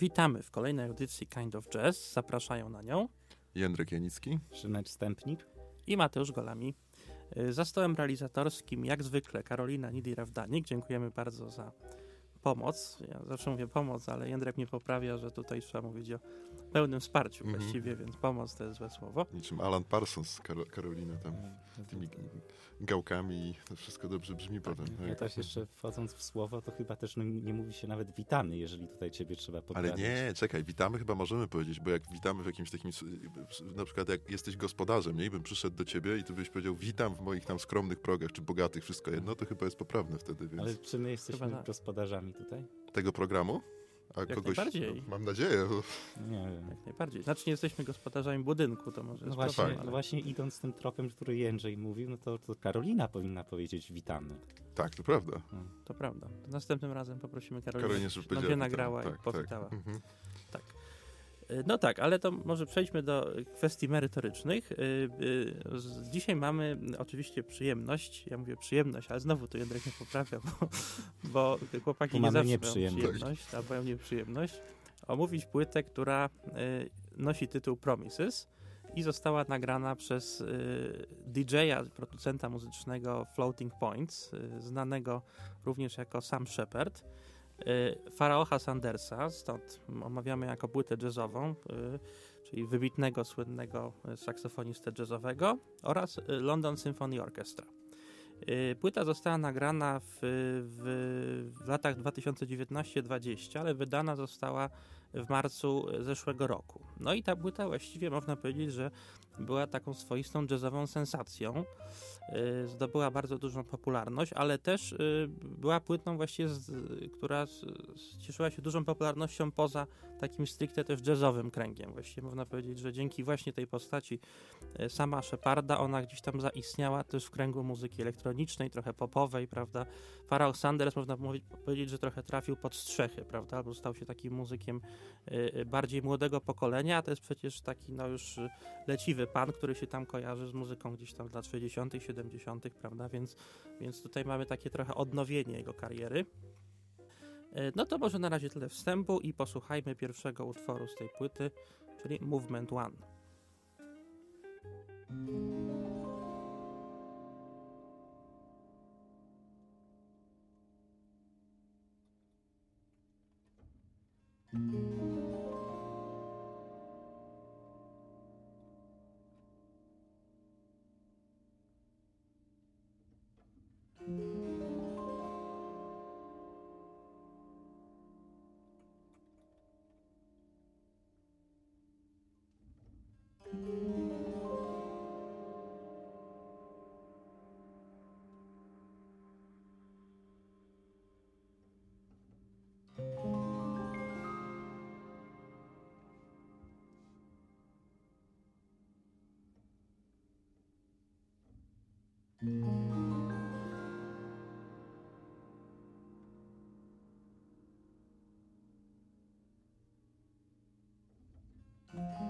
Witamy w kolejnej audycji Kind of Jazz. Zapraszają na nią Jędrek Janicki, Szymecz Stępnik i Mateusz Golami. Y, Za stołem realizatorskim, jak zwykle, Karolina Nidira-Wdanik. Dziękujemy bardzo za pomoc. Ja zawsze mówię pomoc, ale Jędrek mnie poprawia, że tutaj trzeba mówić o pełnym wsparciu Mhm. właściwie, więc pomoc to jest złe słowo. niczym Alan Parsons, Karo Karolina tam, tymi gałkami i to wszystko dobrze brzmi potem. Ja Tak. też jeszcze wchodząc w słowo, to chyba też no, nie mówi się nawet witamy, jeżeli tutaj ciebie trzeba Ale poprawić. nie, czekaj, witamy chyba możemy powiedzieć, bo jak witamy w jakimś takim, s- na przykład jak jesteś gospodarzem, nie, i bym przyszedł do ciebie i tu byś powiedział witam w moich tam skromnych progach, czy bogatych, wszystko jedno, to chyba jest poprawne wtedy, więc Ale czy my jesteśmy Chyba tak. gospodarzami tutaj? tego programu, a Jak kogoś, najbardziej. no, mam nadzieję, bo Nie wiem. Jak najbardziej. Znaczy nie jesteśmy gospodarzami budynku, to może No właśnie, problem, fajne. no właśnie idąc tym tropem, który Jędrzej mówił, no to, to Karolina powinna powiedzieć witamy. tak, to prawda. To prawda. To następnym razem poprosimy Karolinę, Karolinie, żeby nagrała tak, i powitała. Tak. Mhm. Y, No tak, ale to może przejdźmy do kwestii merytorycznych. Y, y, Dzisiaj mamy oczywiście przyjemność, ja mówię przyjemność, ale znowu tu Jędrek nie poprawia, bo, bo chłopaki nie zawsze mają przyjemność, albo mają nieprzyjemność, omówić płytę, która nosi tytuł Promises i została nagrana przez DJ-a, producenta muzycznego Floating Points, znanego również jako Sam Shepard. Y, Faraocha Sandersa, stąd omawiamy jako płytę jazzową, y, czyli wybitnego, słynnego saksofonistę jazzowego oraz London Symphony Orchestra. Y, Płyta została nagrana w, w, w latach 2019-20, ale wydana została w marcu zeszłego roku. No i ta płyta właściwie można powiedzieć, że była taką swoistą jazzową sensacją. Y, Zdobyła bardzo dużą popularność, ale też y, była płytą właściwie, z, która cieszyła się dużą popularnością poza takim stricte też jazzowym kręgiem. Właściwie można powiedzieć, że dzięki właśnie tej postaci y, sama Sheparda, ona gdzieś tam zaistniała też w kręgu muzyki elektronicznej, trochę popowej, prawda. Pharoah Sanders, można powiedzieć, że trochę trafił pod strzechy, prawda, albo stał się takim muzykiem bardziej młodego pokolenia, a to jest przecież taki no już leciwy pan, który się tam kojarzy z muzyką gdzieś tam z lat 60., 70., prawda? Więc, więc tutaj mamy takie trochę odnowienie jego kariery. E, no to może na razie tyle wstępu i posłuchajmy pierwszego utworu z tej płyty, czyli Movement One. Mm. Thank you.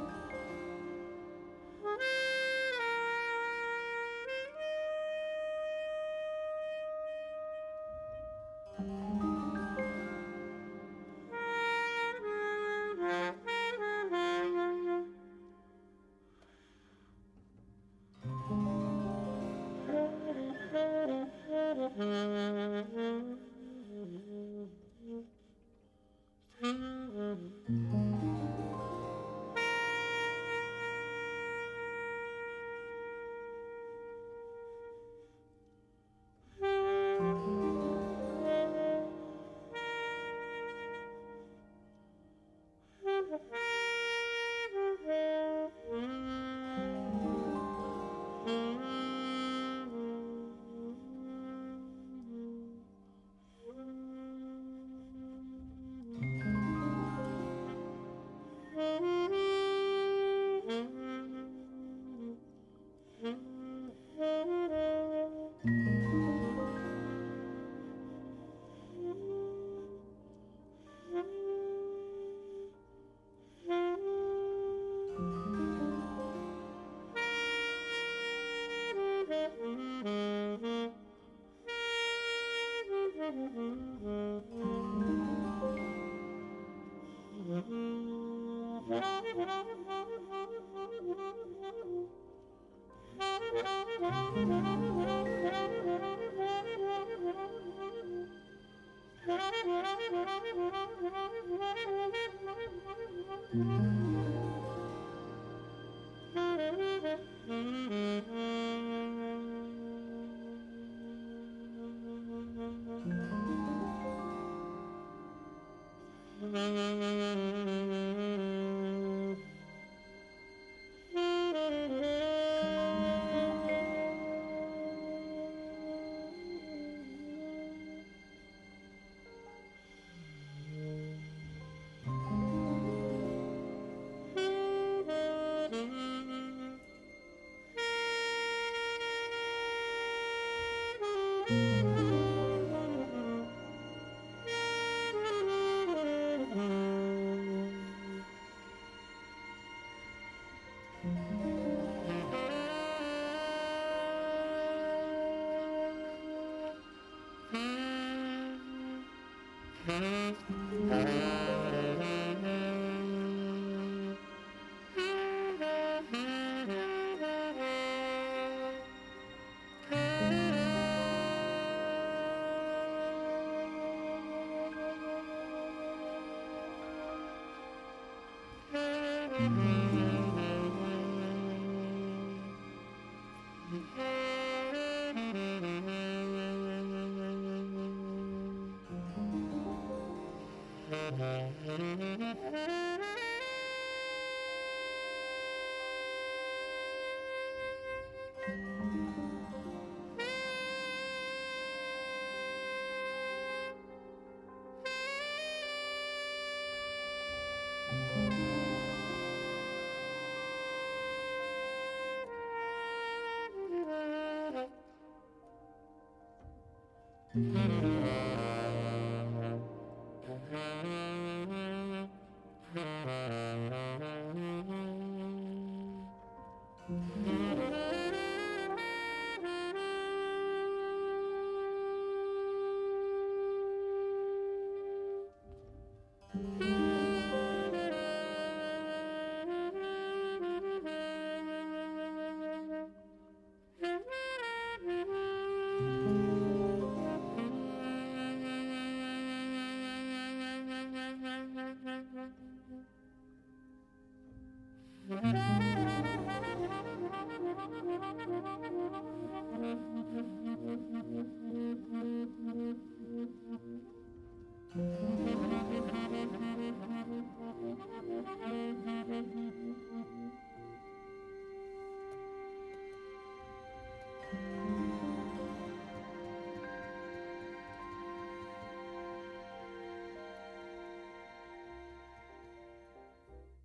Mm-hmm.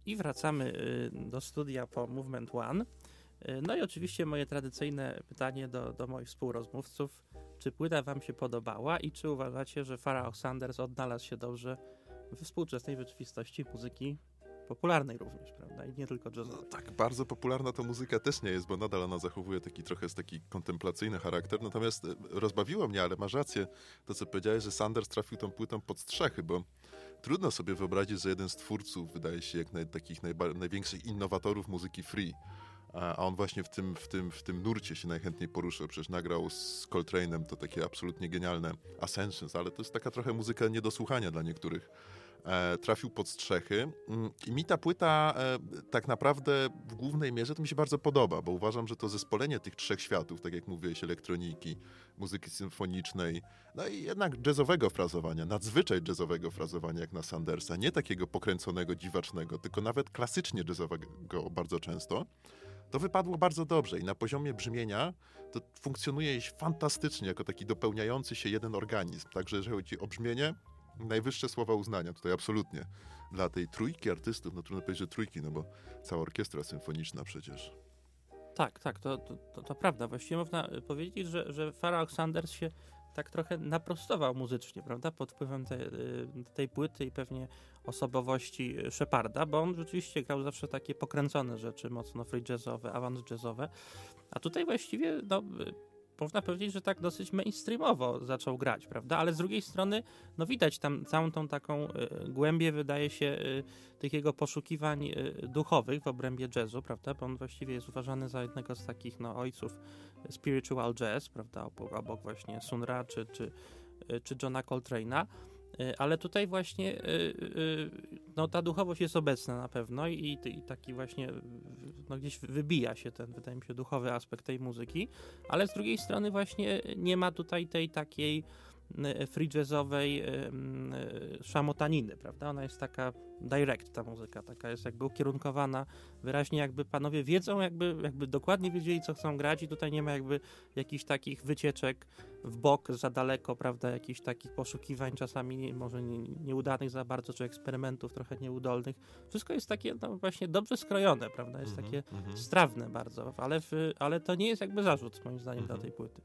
I wracamy y, do studia po Movement One. Y, no i oczywiście moje tradycyjne pytanie do, do moich współrozmówców. Czy płyta wam się podobała i czy uważacie, że Farah Sanders odnalazł się dobrze we współczesnej rzeczywistości muzyki popularnej również, prawda? I nie tylko jazzowej. No, tak, bardzo popularna to muzyka też nie jest, bo nadal ona zachowuje taki trochę taki kontemplacyjny charakter. Natomiast e, rozbawiło mnie, ale masz rację, to co powiedziałeś, że Sanders trafił tą płytą pod strzechy, bo trudno sobie wyobrazić, że jeden z twórców, wydaje się, jak naj, takich najba- największych innowatorów muzyki free, a on właśnie w tym, w, tym, w tym nurcie się najchętniej poruszył. Przecież nagrał z Coltrane'em to takie absolutnie genialne Ascensions, ale to jest taka trochę muzyka nie do słuchania dla niektórych. E, trafił pod strzechy mm, i mi ta płyta e, tak naprawdę w głównej mierze to mi się bardzo podoba, bo uważam, że to zespolenie tych trzech światów, tak jak mówiłeś, elektroniki, muzyki symfonicznej, no i jednak jazzowego frazowania, nadzwyczaj jazzowego frazowania jak na Sandersa, nie takiego pokręconego, dziwacznego, tylko nawet klasycznie jazzowego bardzo często, to wypadło bardzo dobrze i na poziomie brzmienia to funkcjonuje fantastycznie jako taki dopełniający się jeden organizm. Także jeżeli chodzi o brzmienie, najwyższe słowa uznania tutaj absolutnie. Dla tej trójki artystów, no trudno powiedzieć, że trójki, no bo cała orkiestra symfoniczna przecież. Tak, tak, to, to, to, to prawda. Właściwie można powiedzieć, że, że Farah Sanders się tak trochę naprostował muzycznie, prawda, pod wpływem te, y, tej płyty i pewnie osobowości Sheparda, bo on rzeczywiście grał zawsze takie pokręcone rzeczy, mocno free jazzowe, awans jazzowe, a tutaj właściwie, no, można powiedzieć, że tak dosyć mainstreamowo zaczął grać, prawda? Ale z drugiej strony, no widać tam całą tą taką y, głębię, wydaje się, y, tych jego poszukiwań y, duchowych w obrębie jazzu, prawda? Bo on właściwie jest uważany za jednego z takich, no, ojców spiritual jazz, prawda? Obok, obok właśnie Sunra czy, czy, czy Johna Coltrane'a. Y, ale tutaj właśnie y, y, no, ta duchowość jest obecna na pewno i, i taki właśnie no, gdzieś wybija się ten, wydaje mi się, duchowy aspekt tej muzyki, ale z drugiej strony właśnie nie ma tutaj tej takiej free jazzowej szamotaniny, prawda? Ona jest taka direct, ta muzyka, taka jest jakby ukierunkowana wyraźnie jakby panowie wiedzą, jakby, jakby dokładnie wiedzieli, co chcą grać i tutaj nie ma jakby jakichś takich wycieczek w bok za daleko, prawda, jakichś takich poszukiwań czasami może nie, nieudanych za bardzo, czy eksperymentów trochę nieudolnych. Wszystko jest takie no, właśnie dobrze skrojone, prawda, jest mm -hmm, takie mm -hmm. strawne bardzo, ale, w, ale to nie jest jakby zarzut moim zdaniem mm -hmm. dla tej płyty.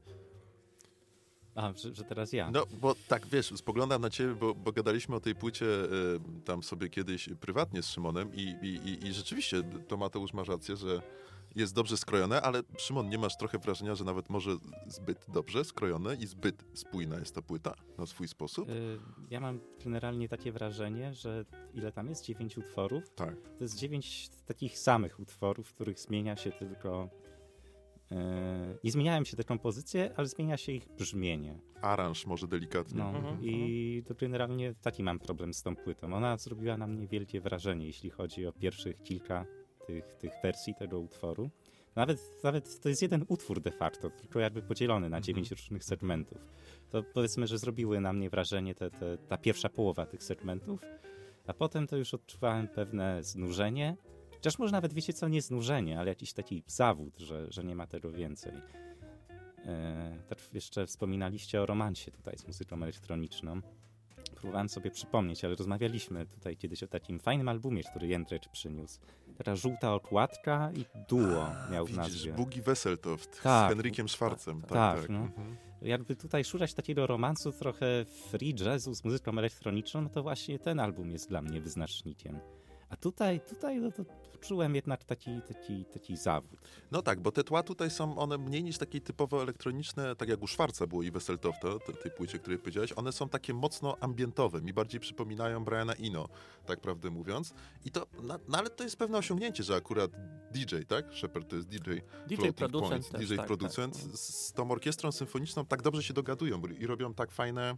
A, że, że teraz ja. No, bo tak, wiesz, spoglądam na ciebie, bo, bo gadaliśmy o tej płycie e, tam sobie kiedyś prywatnie z Szymonem i, i, i, rzeczywiście to Mateusz ma rację, że jest dobrze skrojone, ale Szymon, nie masz trochę wrażenia, że nawet może zbyt dobrze skrojone i zbyt spójna jest ta płyta na swój sposób? Y, Ja mam generalnie takie wrażenie, że ile tam jest? Dziewięć utworów? Tak. To jest dziewięć takich samych utworów, w których zmienia się tylko. Nie zmieniają się te kompozycje, ale zmienia się ich brzmienie. Aranż może delikatnie. No, Mhm. I to generalnie taki mam problem z tą płytą. Ona zrobiła na mnie wielkie wrażenie, jeśli chodzi o pierwszych kilka tych, tych wersji tego utworu. Nawet, nawet to jest jeden utwór de facto, tylko jakby podzielony na dziewięć różnych segmentów. To powiedzmy, że zrobiły na mnie wrażenie te, te, ta pierwsza połowa tych segmentów, a potem to już odczuwałem pewne znużenie. Chociaż może nawet wiecie co, nie znużenie, ale jakiś taki zawód, że, że nie ma tego więcej. E, tak jeszcze wspominaliście o romansie tutaj z muzyką elektroniczną. Próbowałem sobie przypomnieć, ale rozmawialiśmy tutaj kiedyś o takim fajnym albumie, który Jędrek przyniósł. Taka żółta okładka i duo miał w Widzisz, nazwie. Bugi Wesseltoft Tak. z Henrykiem Schwarzem. Tak, tak, tak. no. Mhm. Jakby tutaj szukać takiego romansu trochę free jazzu z muzyką elektroniczną, no to właśnie ten album jest dla mnie wyznacznikiem. A tutaj, tutaj no to czułem jednak taki, taki, taki zawód. No tak, bo te tła tutaj są one mniej niż takie typowo elektroniczne, tak jak u Schwarza było i Wesseltofta, te- tej płycie, której powiedziałeś, one są takie mocno ambientowe, mi bardziej przypominają Briana Eno, tak prawdę mówiąc. I to, no, no ale to jest pewne osiągnięcie, że akurat DJ, tak? Shepard to jest DJ. DJ producent też, DJ tak, producent tak. z z tą orkiestrą symfoniczną tak dobrze się dogadują i robią tak fajne,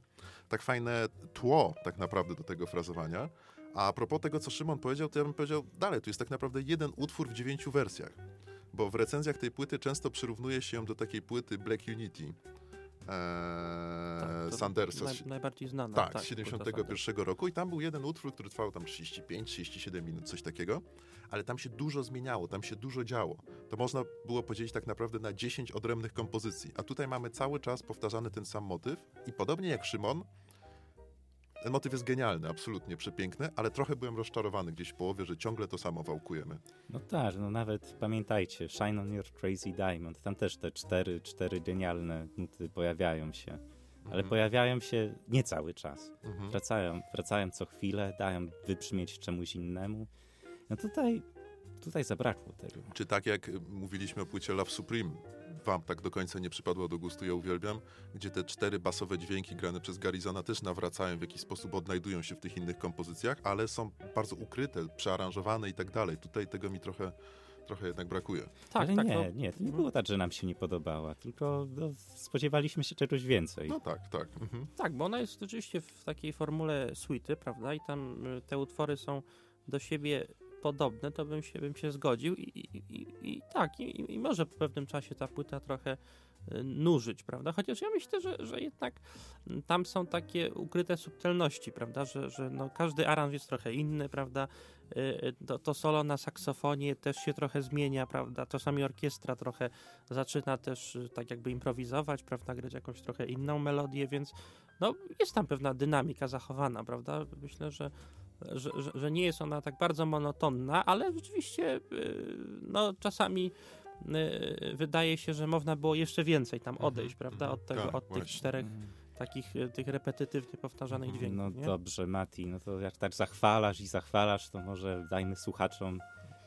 tak fajne tło tak naprawdę do tego frazowania. A propos tego, co Szymon powiedział, to ja bym powiedział dalej, tu jest tak naprawdę jeden utwór w dziewięciu wersjach. Bo w recenzjach tej płyty często przyrównuje się ją do takiej płyty Black Unity eee, Tak, Sandersa. Naj, najbardziej znana. Tak, tak z płyta 71 roku i tam był jeden utwór, który trwał tam 35-37 minut, coś takiego, ale tam się dużo zmieniało, tam się dużo działo. To można było podzielić tak naprawdę na 10 odrębnych kompozycji, a tutaj mamy cały czas powtarzany ten sam motyw i podobnie jak Szymon, ten motyw jest genialny, absolutnie przepiękny, ale trochę byłem rozczarowany gdzieś w połowie, że ciągle to samo wałkujemy. No tak, no nawet pamiętajcie, Shine on Your Crazy Diamond, tam też te cztery, cztery genialne nuty pojawiają się. Ale Mhm. pojawiają się nie cały czas. Mhm. Wracają, wracają co chwilę, dają wybrzmieć czemuś innemu. No tutaj, tutaj zabrakło tego. Czy tak jak mówiliśmy o płycie Love Supreme, wam tak do końca nie przypadło do gustu, ja uwielbiam, gdzie te cztery basowe dźwięki grane przez Garizona też nawracają, w jakiś sposób odnajdują się w tych innych kompozycjach, ale są bardzo ukryte, przearanżowane i tak dalej. Tutaj tego mi trochę, trochę jednak brakuje. Tak, Ale tak. nie, no, nie, to nie było tak, że nam się nie podobała, tylko no, spodziewaliśmy się czegoś więcej. No tak, tak. Mhm. Tak, bo ona jest rzeczywiście w takiej formule suity, prawda? I tam y, te utwory są do siebie podobne, to bym się, bym się zgodził. I, i, i, i tak, i, może po pewnym czasie ta płyta trochę y, nużyć, prawda? Chociaż ja myślę, że, że jednak mm, tam są takie ukryte subtelności, prawda? Że, że no, każdy aranż jest trochę inny, prawda? Y, y, To, to solo na saksofonie też się trochę zmienia, prawda? Czasami orkiestra trochę zaczyna też tak jakby improwizować, prawda? Grać jakąś trochę inną melodię, więc no, jest tam pewna dynamika zachowana, prawda? Myślę, że, że, że, że nie jest ona tak bardzo monotonna, ale rzeczywiście y, no, czasami y, wydaje się, że można było jeszcze więcej tam Mhm, odejść, prawda? Od, tego, tak, od tych właśnie. czterech Mm. takich y, tych repetytywnie powtarzanych dźwięków. No nie? dobrze, Mati, no to jak tak zachwalasz i zachwalasz, to może dajmy słuchaczom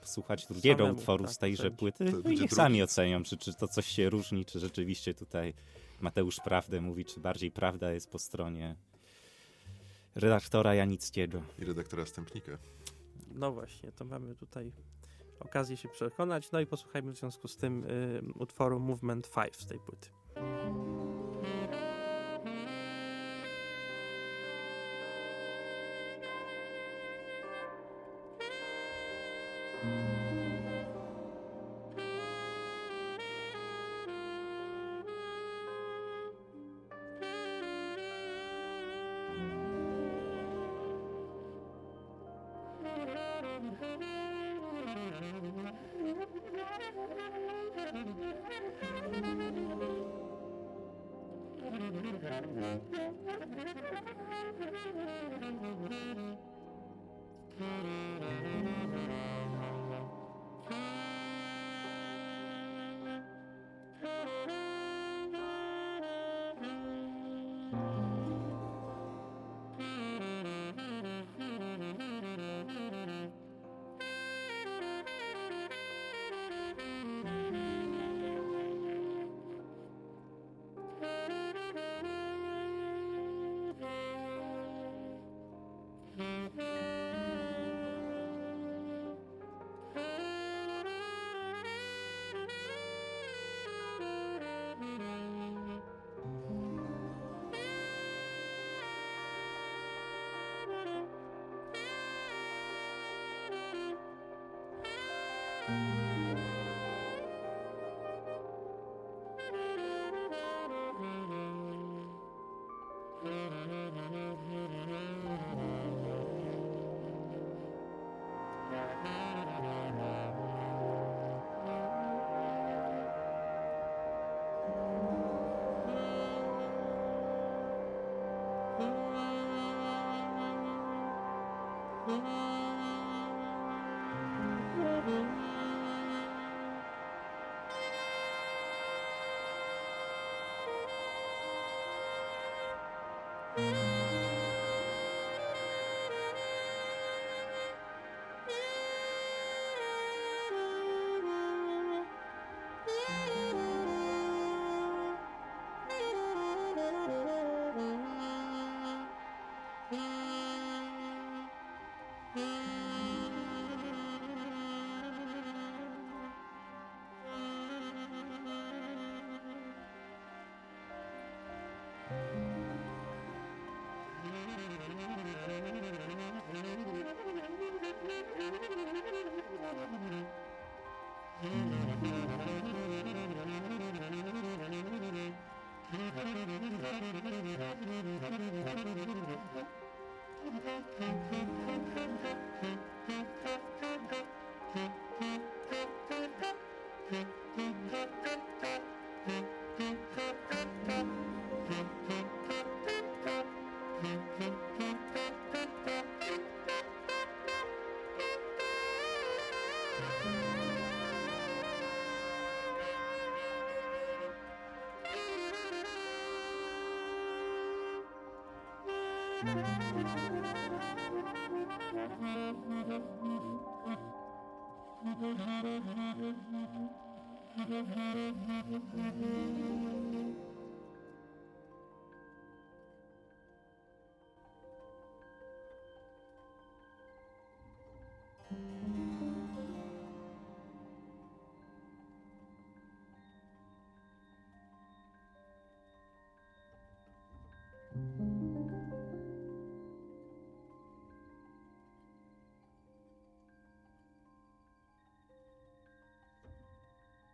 posłuchać drugiego Samemu, utworu tak, z tejże płyty no i niech drugi. sami ocenią, czy, czy to coś się różni, czy rzeczywiście tutaj Mateusz prawdę mówi, czy bardziej prawda jest po stronie redaktora Janickiego. I redaktora Stępnika. No właśnie, to mamy tutaj okazję się przekonać. No i posłuchajmy w związku z tym y, utworu Movement 5 z tej płyty. Mm. Thank you. Thank you.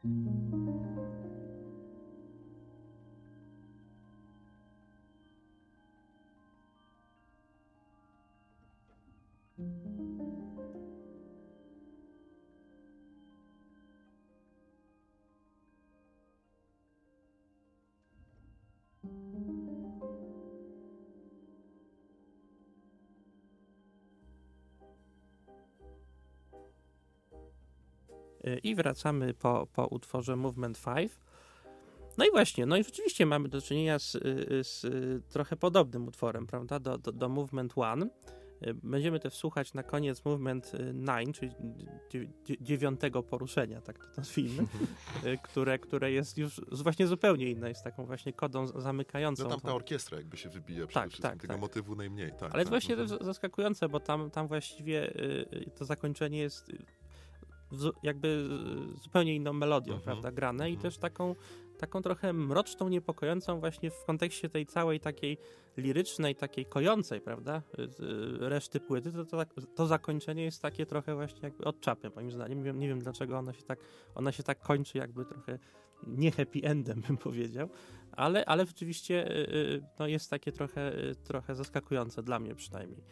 Y, I wracamy po, po utworze Movement 5. No i właśnie, no i rzeczywiście mamy do czynienia z, y, z y, trochę podobnym utworem, prawda, do, do, do Movement 1. Będziemy też słuchać na koniec Movement 9, czyli dziewiątego poruszenia, tak to nazwijmy, które, które jest już właśnie zupełnie inne, jest taką właśnie kodą zamykającą. No tam ta orkiestra jakby się wybija przede tak, wszystkim, tak, tego tak. motywu najmniej. Tak, Ale tak. właśnie mhm. zaskakujące, bo tam, tam właściwie to zakończenie jest jakby zupełnie inną melodią, Mhm. prawda, grane i Mhm. też taką, taką trochę mroczną, niepokojącą właśnie w kontekście tej całej takiej lirycznej, takiej kojącej, prawda, reszty płyty, to, to, to zakończenie jest takie trochę właśnie jakby od czapy, moim zdaniem. Nie wiem, nie wiem dlaczego ona się tak, ona się tak kończy jakby trochę nie happy endem, bym powiedział, ale, ale rzeczywiście no, jest takie trochę, trochę zaskakujące dla mnie przynajmniej.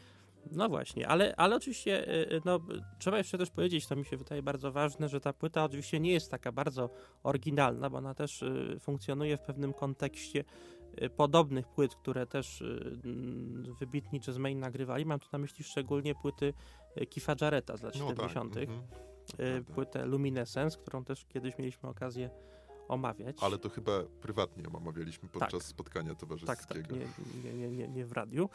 No właśnie, ale, ale oczywiście no, trzeba jeszcze też powiedzieć, to mi się wydaje bardzo ważne, że ta płyta oczywiście nie jest taka bardzo oryginalna, bo ona też funkcjonuje w pewnym kontekście podobnych płyt, które też wybitni jazzmeni nagrywali. Mam tu na myśli szczególnie płyty Kifa Jarretta z lat No 70., tak, mhm. płytę Luminescence, którą też kiedyś mieliśmy okazję omawiać. Ale to chyba prywatnie omawialiśmy podczas Tak. spotkania towarzyskiego. Tak, tak, nie, nie, nie, nie, w radiu.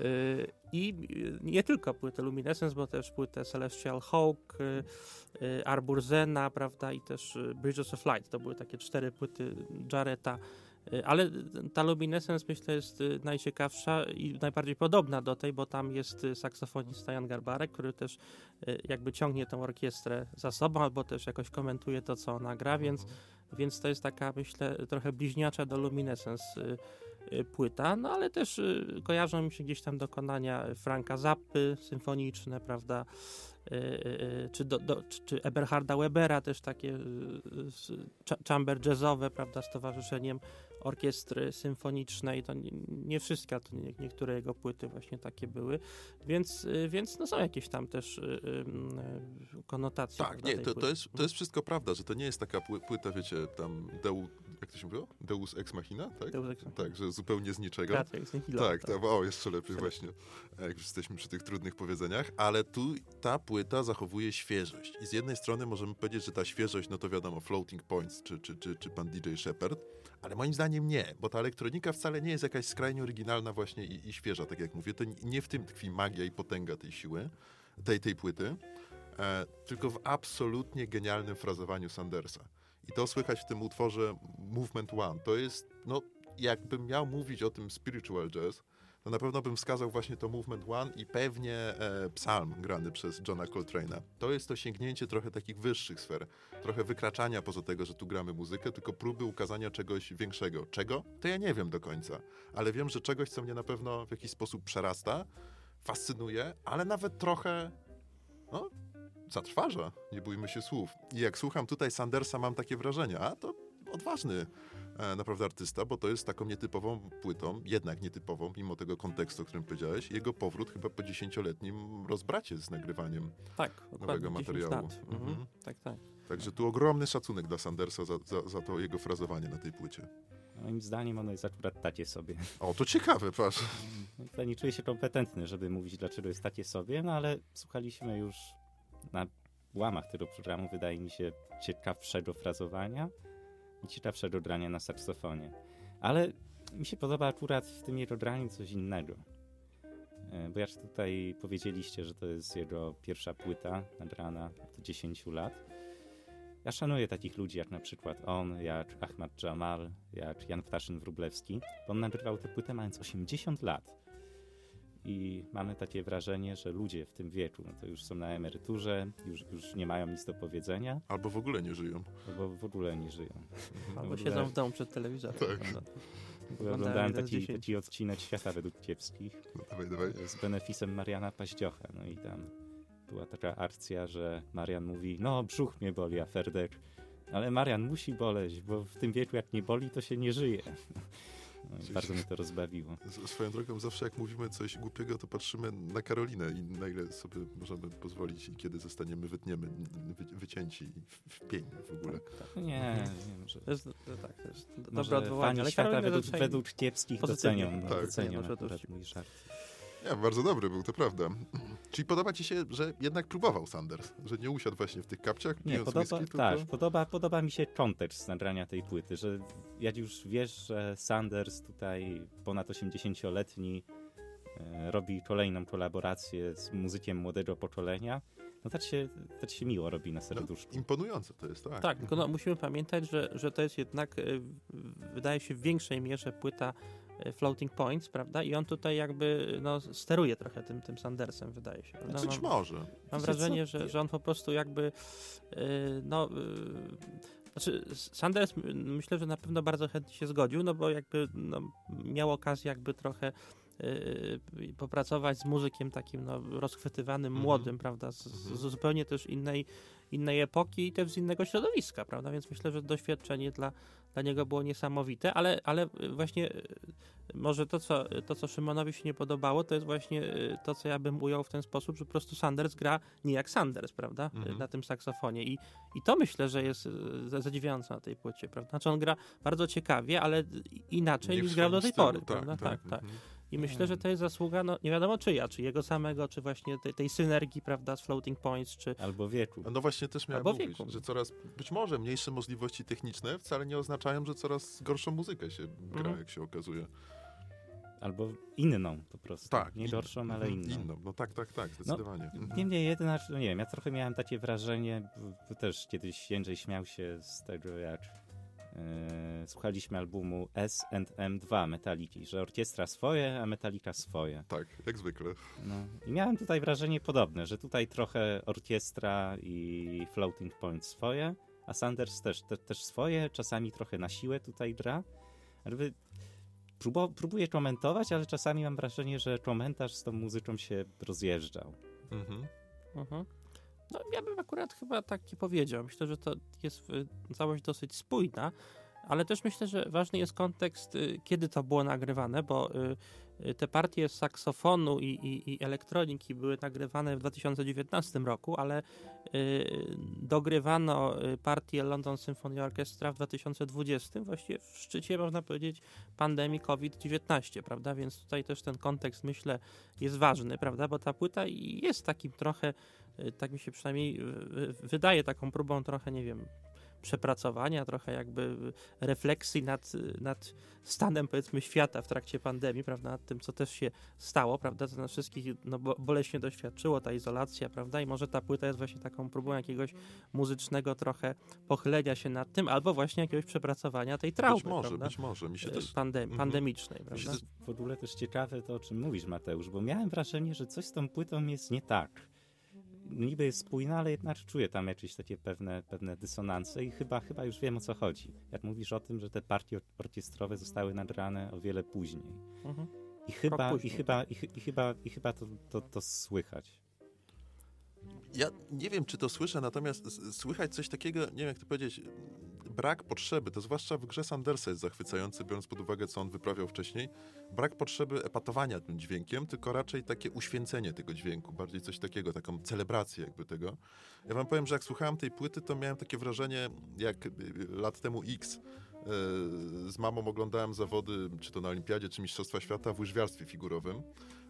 Y, I nie tylko płytę Luminescence, bo też płytę Celestial Hawk, y, y, Arbor Zena, prawda, i też y, Bridges of Light. To były takie cztery płyty Jaretta. Y, Ale ta Luminescence myślę jest y, najciekawsza i najbardziej podobna do tej, bo tam jest y, saksofonista Jan Garbarek, który też y, jakby ciągnie tą orkiestrę za sobą, albo też jakoś komentuje to, co ona gra, więc więc to jest taka, myślę, trochę bliźniacza do Luminescence y, y, płyta, no ale też y, kojarzą mi się gdzieś tam dokonania Franka Zappy symfoniczne, prawda, czy, do, do, czy, Eberharda Webera też takie chamber jazzowe, prawda, z towarzyszeniem orkiestry symfonicznej, to nie, nie wszystkie, to nie, niektóre jego płyty właśnie takie były, więc, y, więc no są jakieś tam też y, y, konotacje. Tak, nie, to, to, jest, to jest wszystko prawda, że to nie jest taka pły- płyta, wiecie, tam Deu, jak to się mówiło? Deus Ex Machina, tak? Deus Ex Machina. Tak, że zupełnie z niczego. Nihilo, Tak, tak, o, jeszcze lepiej właśnie, jak już jesteśmy przy tych trudnych powiedzeniach, ale tu ta płyta zachowuje świeżość i z jednej strony możemy powiedzieć, że ta świeżość, no to wiadomo, Floating Points czy, czy, czy, czy pan DJ Shepard, ale moim zdaniem nie, bo ta elektronika wcale nie jest jakaś skrajnie oryginalna właśnie i, i świeża, tak jak mówię, to nie- w tym tkwi magia i potęga tej siły, tej, tej płyty, e, tylko w absolutnie genialnym frazowaniu Sandersa. I to słychać w tym utworze Movement One. To jest, no, jakbym miał mówić o tym spiritual jazz, to na pewno bym wskazał właśnie to Movement One i pewnie e, psalm grany przez Johna Coltrane'a. To jest to sięgnięcie trochę takich wyższych sfer, trochę wykraczania poza tego, że tu gramy muzykę, tylko próby ukazania czegoś większego. Czego? To ja nie wiem do końca, ale wiem, że czegoś, co mnie na pewno w jakiś sposób przerasta, fascynuje, ale nawet trochę, no, zatrważa, nie bójmy się słów. I jak słucham tutaj Sandersa, mam takie wrażenie, a to odważny naprawdę artysta, bo to jest taką nietypową płytą, jednak nietypową, mimo tego kontekstu, o którym powiedziałeś. Jego powrót chyba po dziesięcioletnim rozbracie z nagrywaniem. Tak, 10 materiału. Lat. Mhm. Mhm. Tak, tak. Także tu ogromny szacunek dla Sandersa za, za, za to jego frazowanie na tej płycie. Moim zdaniem ono jest akurat takie sobie. O, to ciekawe, patrz. Ja nie czuję się kompetentny, żeby mówić, dlaczego jest takie sobie, no ale słuchaliśmy już na łamach tego programu, wydaje mi się, ciekawszego frazowania i ciekawszego grania na saksofonie. Ale mi się podoba akurat w tym jego graniu coś innego. E, Bo jak tutaj powiedzieliście, że to jest jego pierwsza płyta nagrana od 10 lat. Ja szanuję takich ludzi jak na przykład on, jak Ahmad Jamal, jak Jan Ptaszyn-Wróblewski, bo on nagrywał tę płytę mając 80 lat. I mamy takie wrażenie, że ludzie w tym wieku, no to już są na emeryturze, już, już nie mają nic do powiedzenia, Albo w ogóle nie żyją. albo w ogóle nie żyją. Albo W siedzą w domu przed telewizorem. Tak. Oglądają Oglądałem taki, taki odcinek Świata według kiepskich No, dawaj, dawaj. z benefisem Mariana Paździocha. No i tam była taka akcja, że Marian mówi, no brzuch mnie boli, a Ferdek, ale Marian musi boleć, bo w tym wieku jak nie boli, to się nie żyje. No i bardzo mnie to rozbawiło. Swoją drogą, zawsze jak mówimy coś głupiego, to patrzymy na Karolinę i na ile sobie możemy pozwolić i kiedy zostaniemy wytniemy, wy, wycięci w, w pień w ogóle. Nie, nie może, To jest, to tak, to jest dobre odwołanie. Ale świata Karolina według, według kiepskich docenią, no, Tak. docenią Nie, akurat mój żart. Nie, bardzo dobry był, to prawda. Czyli podoba ci się, że jednak próbował Sanders, że nie usiadł właśnie w tych kapciach, Nie, podoba, whisky, tylko... tak, podoba, podoba mi się kontekst nagrania tej płyty, że jak już wiesz, że Sanders tutaj ponad 80-letni e, robi kolejną kolaborację z muzykiem młodego pokolenia, no tak się, tak się miło robi na No, serduszku. imponujące to jest, tak. Tak, tylko no, musimy pamiętać, że, że to jest jednak, w- wydaje się, w większej mierze płyta Floating Points, prawda? I on tutaj jakby no, steruje trochę tym, tym Sandersem, wydaje się. Prawda? Być Mam, może. mam wrażenie, że, że on po prostu jakby y, no... y, znaczy, Sanders myślę, że na pewno bardzo chętnie się zgodził, no bo jakby no, miał okazję jakby trochę y, popracować z muzykiem takim no, rozchwytywanym, Mhm. młodym, prawda, z, Mhm. z zupełnie też innej, innej epoki i też z innego środowiska, prawda, więc myślę, że doświadczenie dla, dla niego było niesamowite, ale, ale właśnie y, może to co, to, co Szymonowi się nie podobało, to jest właśnie y, to, co ja bym ujął w ten sposób, że po prostu Sanders gra nie jak Sanders, prawda, y, Mhm. na tym saksofonie i, i to myślę, że jest za- zadziwiające na tej płycie, prawda, znaczy on gra bardzo ciekawie, ale inaczej Nie niż grał do tej pory, prawda, tak, tak. mhm. I myślę, że to jest zasługa, no nie wiadomo czyja, czy jego samego, czy właśnie tej, tej synergii, prawda, z Floating Points, czy... Albo wieku. No właśnie też miałem Albo mówić, wieku. że coraz, być może mniejsze możliwości techniczne wcale nie oznaczają, że coraz gorszą muzykę się gra, Mhm. jak się okazuje. Albo inną po prostu. Tak. Nie in- gorszą, ale mhm, inną. No tak, tak, tak, zdecydowanie. Mhm. Niemniej jednak, no nie wiem, ja trochę miałem takie wrażenie, bo- bo też kiedyś Jędrzej śmiał się z tego, jak słuchaliśmy albumu S&M2 Metaliki, że orkiestra swoje, a Metallica swoje. Tak, jak zwykle. No. I miałem tutaj wrażenie podobne, że tutaj trochę orkiestra i Floating Point swoje, a Sanders też, te, też swoje, czasami trochę na siłę tutaj gra. Jakby próbo, próbuję komentować, ale czasami mam wrażenie, że komentarz z tą muzyką się rozjeżdżał. Mhm. Mhm. No ja bym akurat chyba tak nie powiedział. Myślę, że to jest całość dosyć spójna, ale też myślę, że ważny jest kontekst, y, kiedy to było nagrywane, bo y, y, te partie saksofonu i, i, i elektroniki były nagrywane w 2019 roku, ale dogrywano partię London Symphony Orchestra w 2020, właściwie w szczycie, można powiedzieć, pandemii COVID-19, prawda? Więc tutaj też ten kontekst, myślę, jest ważny, prawda? Bo ta płyta jest takim trochę, tak mi się przynajmniej wydaje, taką próbą trochę, nie wiem, przepracowania, trochę jakby refleksji nad, nad stanem, powiedzmy, świata w trakcie pandemii, prawda? Nad tym, co też się stało, prawda? Co nas wszystkich no, bo, boleśnie doświadczyło, ta izolacja, prawda? I może ta płyta jest właśnie taką próbą jakiegoś muzycznego trochę pochylenia się nad tym, albo właśnie jakiegoś przepracowania tej traumy, Być może, prawda? być może. Mi się Y, też... Pandem- Mhm. pandemicznej, Mi się prawda? też W ogóle też ciekawe to, o czym mówisz, Mateusz, bo miałem wrażenie, że coś z tą płytą jest nie tak. Niby jest spójna, ale jednak czuję tam jakieś takie pewne, pewne dysonanse i chyba, chyba już wiem o co chodzi. Jak mówisz o tym, że te partie or- orkiestrowe zostały nagrane o wiele później. Mhm. I chyba, i chyba, i, chy- i chyba, i chyba to, to, to słychać. Ja nie wiem, czy to słyszę, natomiast słychać coś takiego, nie wiem jak to powiedzieć, brak potrzeby, to zwłaszcza w grze Sandersa jest zachwycający, biorąc pod uwagę, co on wyprawiał wcześniej. Brak potrzeby epatowania tym dźwiękiem, tylko raczej takie uświęcenie tego dźwięku, bardziej coś takiego, taką celebrację jakby tego. Ja wam powiem, że jak słuchałem tej płyty, to miałem takie wrażenie, jak y, lat temu X z mamą oglądałem zawody, czy to na Olimpiadzie, czy Mistrzostwa Świata w łyżwiarstwie figurowym.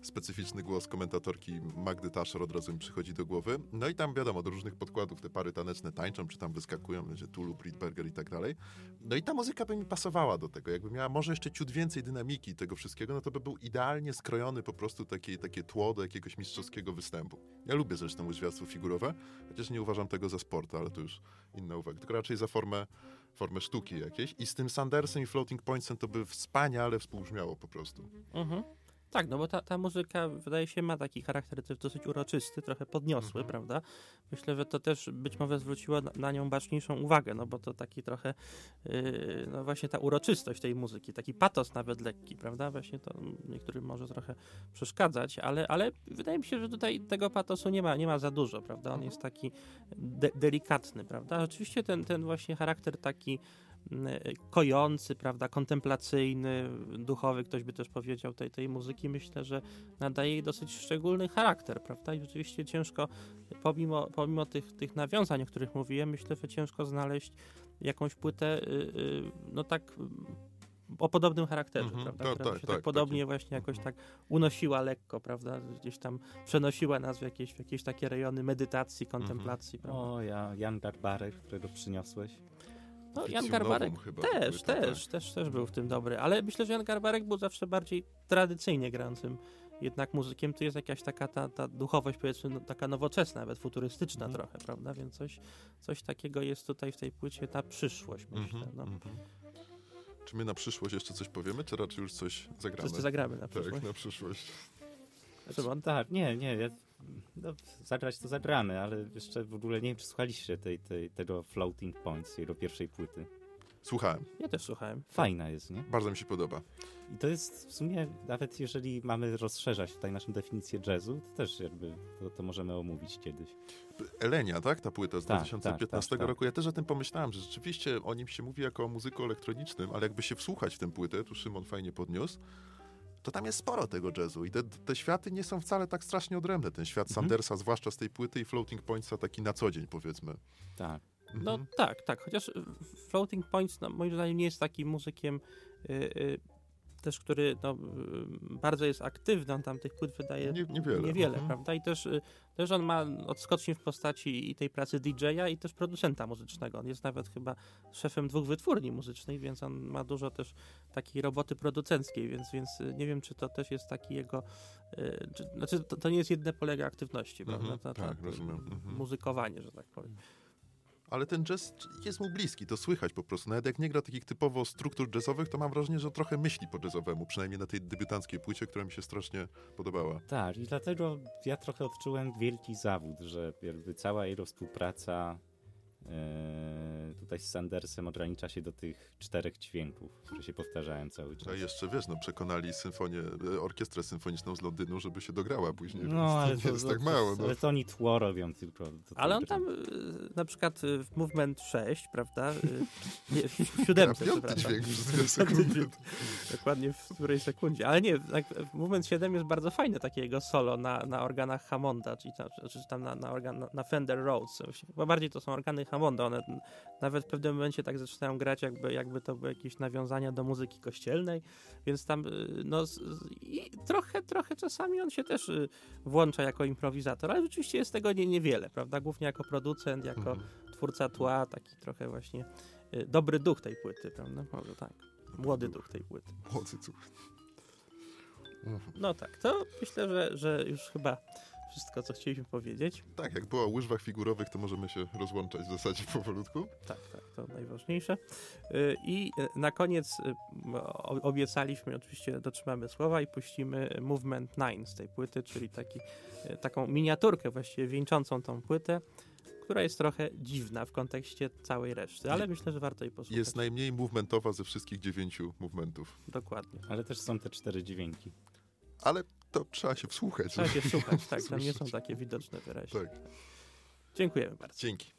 Specyficzny głos komentatorki Magdy Taszer od razu mi przychodzi do głowy. No i tam wiadomo, do różnych podkładów te pary taneczne tańczą, czy tam wyskakują, będzie Tulu, Britberger i tak dalej. No i ta muzyka by mi pasowała do tego. Jakby miała może jeszcze ciut więcej dynamiki tego wszystkiego, no to by był idealnie skrojony po prostu takie, takie tło do jakiegoś mistrzowskiego występu. Ja lubię zresztą łyżwiarstwo figurowe, chociaż nie uważam tego za sport, ale to już inna uwaga. Tylko raczej za formę formę sztuki jakiejś i z tym Sandersem i Floating Pointsem to by wspaniale współbrzmiało po prostu. Mhm. Tak, no bo ta, ta muzyka wydaje się ma taki charakter też dosyć uroczysty, trochę podniosły, mhm. prawda? Myślę, że to też być może zwróciło na, na nią baczniejszą uwagę, no bo to taki trochę, yy, no właśnie ta uroczystość tej muzyki, taki patos nawet lekki, prawda? Właśnie to niektórym może trochę przeszkadzać, ale, ale wydaje mi się, że tutaj tego patosu nie ma, nie ma za dużo, prawda? On mhm. jest taki de delikatny, prawda? Oczywiście ten, ten właśnie charakter taki kojący, prawda, kontemplacyjny, duchowy, ktoś by też powiedział tej, tej muzyki, myślę, że nadaje jej dosyć szczególny charakter, prawda, i rzeczywiście ciężko, pomimo, pomimo tych, tych nawiązań, o których mówiłem, myślę, że ciężko znaleźć jakąś płytę, y, y, no tak o podobnym charakterze, mm -hmm, prawda? która tak, się tak, tak podobnie tak, właśnie jakoś tak unosiła lekko, prawda? Gdzieś tam przenosiła nas w jakieś, w jakieś takie rejony medytacji, kontemplacji, mm -hmm. prawda? O, ja, Jan Garbarek, którego przyniosłeś. No, Jan Garbarek chyba, też, też, też, też był w tym dobry, ale myślę, że Jan Garbarek był zawsze bardziej tradycyjnie grającym jednak muzykiem, to jest jakaś taka ta, ta duchowość, powiedzmy, no, taka nowoczesna, nawet futurystyczna mm. trochę, prawda? Więc coś, coś takiego jest tutaj w tej płycie, ta przyszłość, myślę. Mm -hmm, no. mm -hmm. Czy my na przyszłość jeszcze coś powiemy, czy raczej już coś zagramy? Wszyscy zagramy na przyszłość. Tak, na przyszłość. Szymon? Tak, nie, nie, ja, no, zagrać to zagramy, ale jeszcze w ogóle nie wiem, czy słuchaliście tej, tej, tego Floating Points, jego pierwszej płyty. Słuchałem. Ja też słuchałem. Fajna jest, nie? Bardzo mi się podoba. I to jest w sumie, nawet jeżeli mamy rozszerzać tutaj naszą definicję jazzu, to też jakby to, to możemy omówić kiedyś. Elenia, tak? Ta płyta z tak, 2015 tak, tak, roku. Ja też o tym pomyślałem, że rzeczywiście o nim się mówi jako o muzyku elektronicznym, ale jakby się wsłuchać w tę płytę, tu Szymon fajnie podniósł, to tam jest sporo tego jazzu i te, te światy nie są wcale tak strasznie odrębne. Ten świat mhm. Sandersa, zwłaszcza z tej płyty i Floating Pointsa taki na co dzień powiedzmy. Tak. Mhm. No tak, tak. Chociaż Floating Points no, moim zdaniem nie jest takim muzykiem y, y, też, który no, bardzo jest aktywny, on tam tych płyt wydaje nie, niewiele, niewiele mhm. prawda? I też, y, też on ma odskocznie w postaci i tej pracy DJ-a i też producenta muzycznego. On jest nawet chyba szefem dwóch wytwórni muzycznych, więc on ma dużo też takiej roboty producenckiej, więc, więc y, nie wiem, czy to też jest taki jego, y, czy, znaczy to, to nie jest jedne polega aktywności, mhm, prawda? Ta, ta, tak, rozumiem. Mhm. Muzykowanie, że tak powiem ale ten jazz jest mu bliski, to słychać po prostu. Nawet jak nie gra takich typowo struktur jazzowych, to mam wrażenie, że trochę myśli po jazzowemu, przynajmniej na tej debiutanckiej płycie, która mi się strasznie podobała. Tak, i dlatego ja trochę odczułem wielki zawód, że jakby cała jego współpraca E, tutaj z Sandersem ogranicza się do tych czterech dźwięków, które się powtarzają cały czas. A jeszcze wiesz, no przekonali symfonię, e, orkiestrę symfoniczną z Londynu, żeby się dograła później. No, ale to, jest to, tak mało. No. Ale to oni tło robią tylko. To ale on tam e, na przykład w Movement 6, prawda? Nie, w siódemce, Piąty dźwięk przez dwie sekundy. Dokładnie w której sekundzie. Ale nie, w Movement 7 jest bardzo fajne takie jego solo na, na organach Hammonda, czyli tam, czy tam na, na, organ, na Fender Rhodes. Chyba bardziej to są organy Hammonda Hammonda. One nawet w pewnym momencie tak zaczynają grać, jakby, jakby to były jakieś nawiązania do muzyki kościelnej, więc tam y, no, i trochę, trochę czasami on się też y, włącza jako improwizator, ale rzeczywiście jest tego nie, niewiele, prawda? Głównie jako producent, jako mhm. twórca tła, taki trochę właśnie y, dobry duch tej płyty, prawda? Może tak. Młody duch tej płyty. Młody duch. No tak, to myślę, że, że już chyba wszystko, co chcieliśmy powiedzieć. Tak, jak było o łyżwach figurowych, to możemy się rozłączać w zasadzie powolutku. Tak, tak, to najważniejsze. Y, I y, na koniec y, obiecaliśmy, oczywiście dotrzymamy słowa i puścimy Movement 9 z tej płyty, czyli taki, taką miniaturkę właściwie wieńczącą tą płytę która jest trochę dziwna w kontekście całej reszty, ale myślę, że warto jej posłuchać. Jest najmniej movementowa ze wszystkich dziewięciu movementów. Dokładnie. Ale też są te cztery dźwięki. Ale to trzeba się wsłuchać. Trzeba się wsłuchać, tak. Tam nie są takie widoczne wyraźnie. Tak. Dziękujemy bardzo. Dzięki.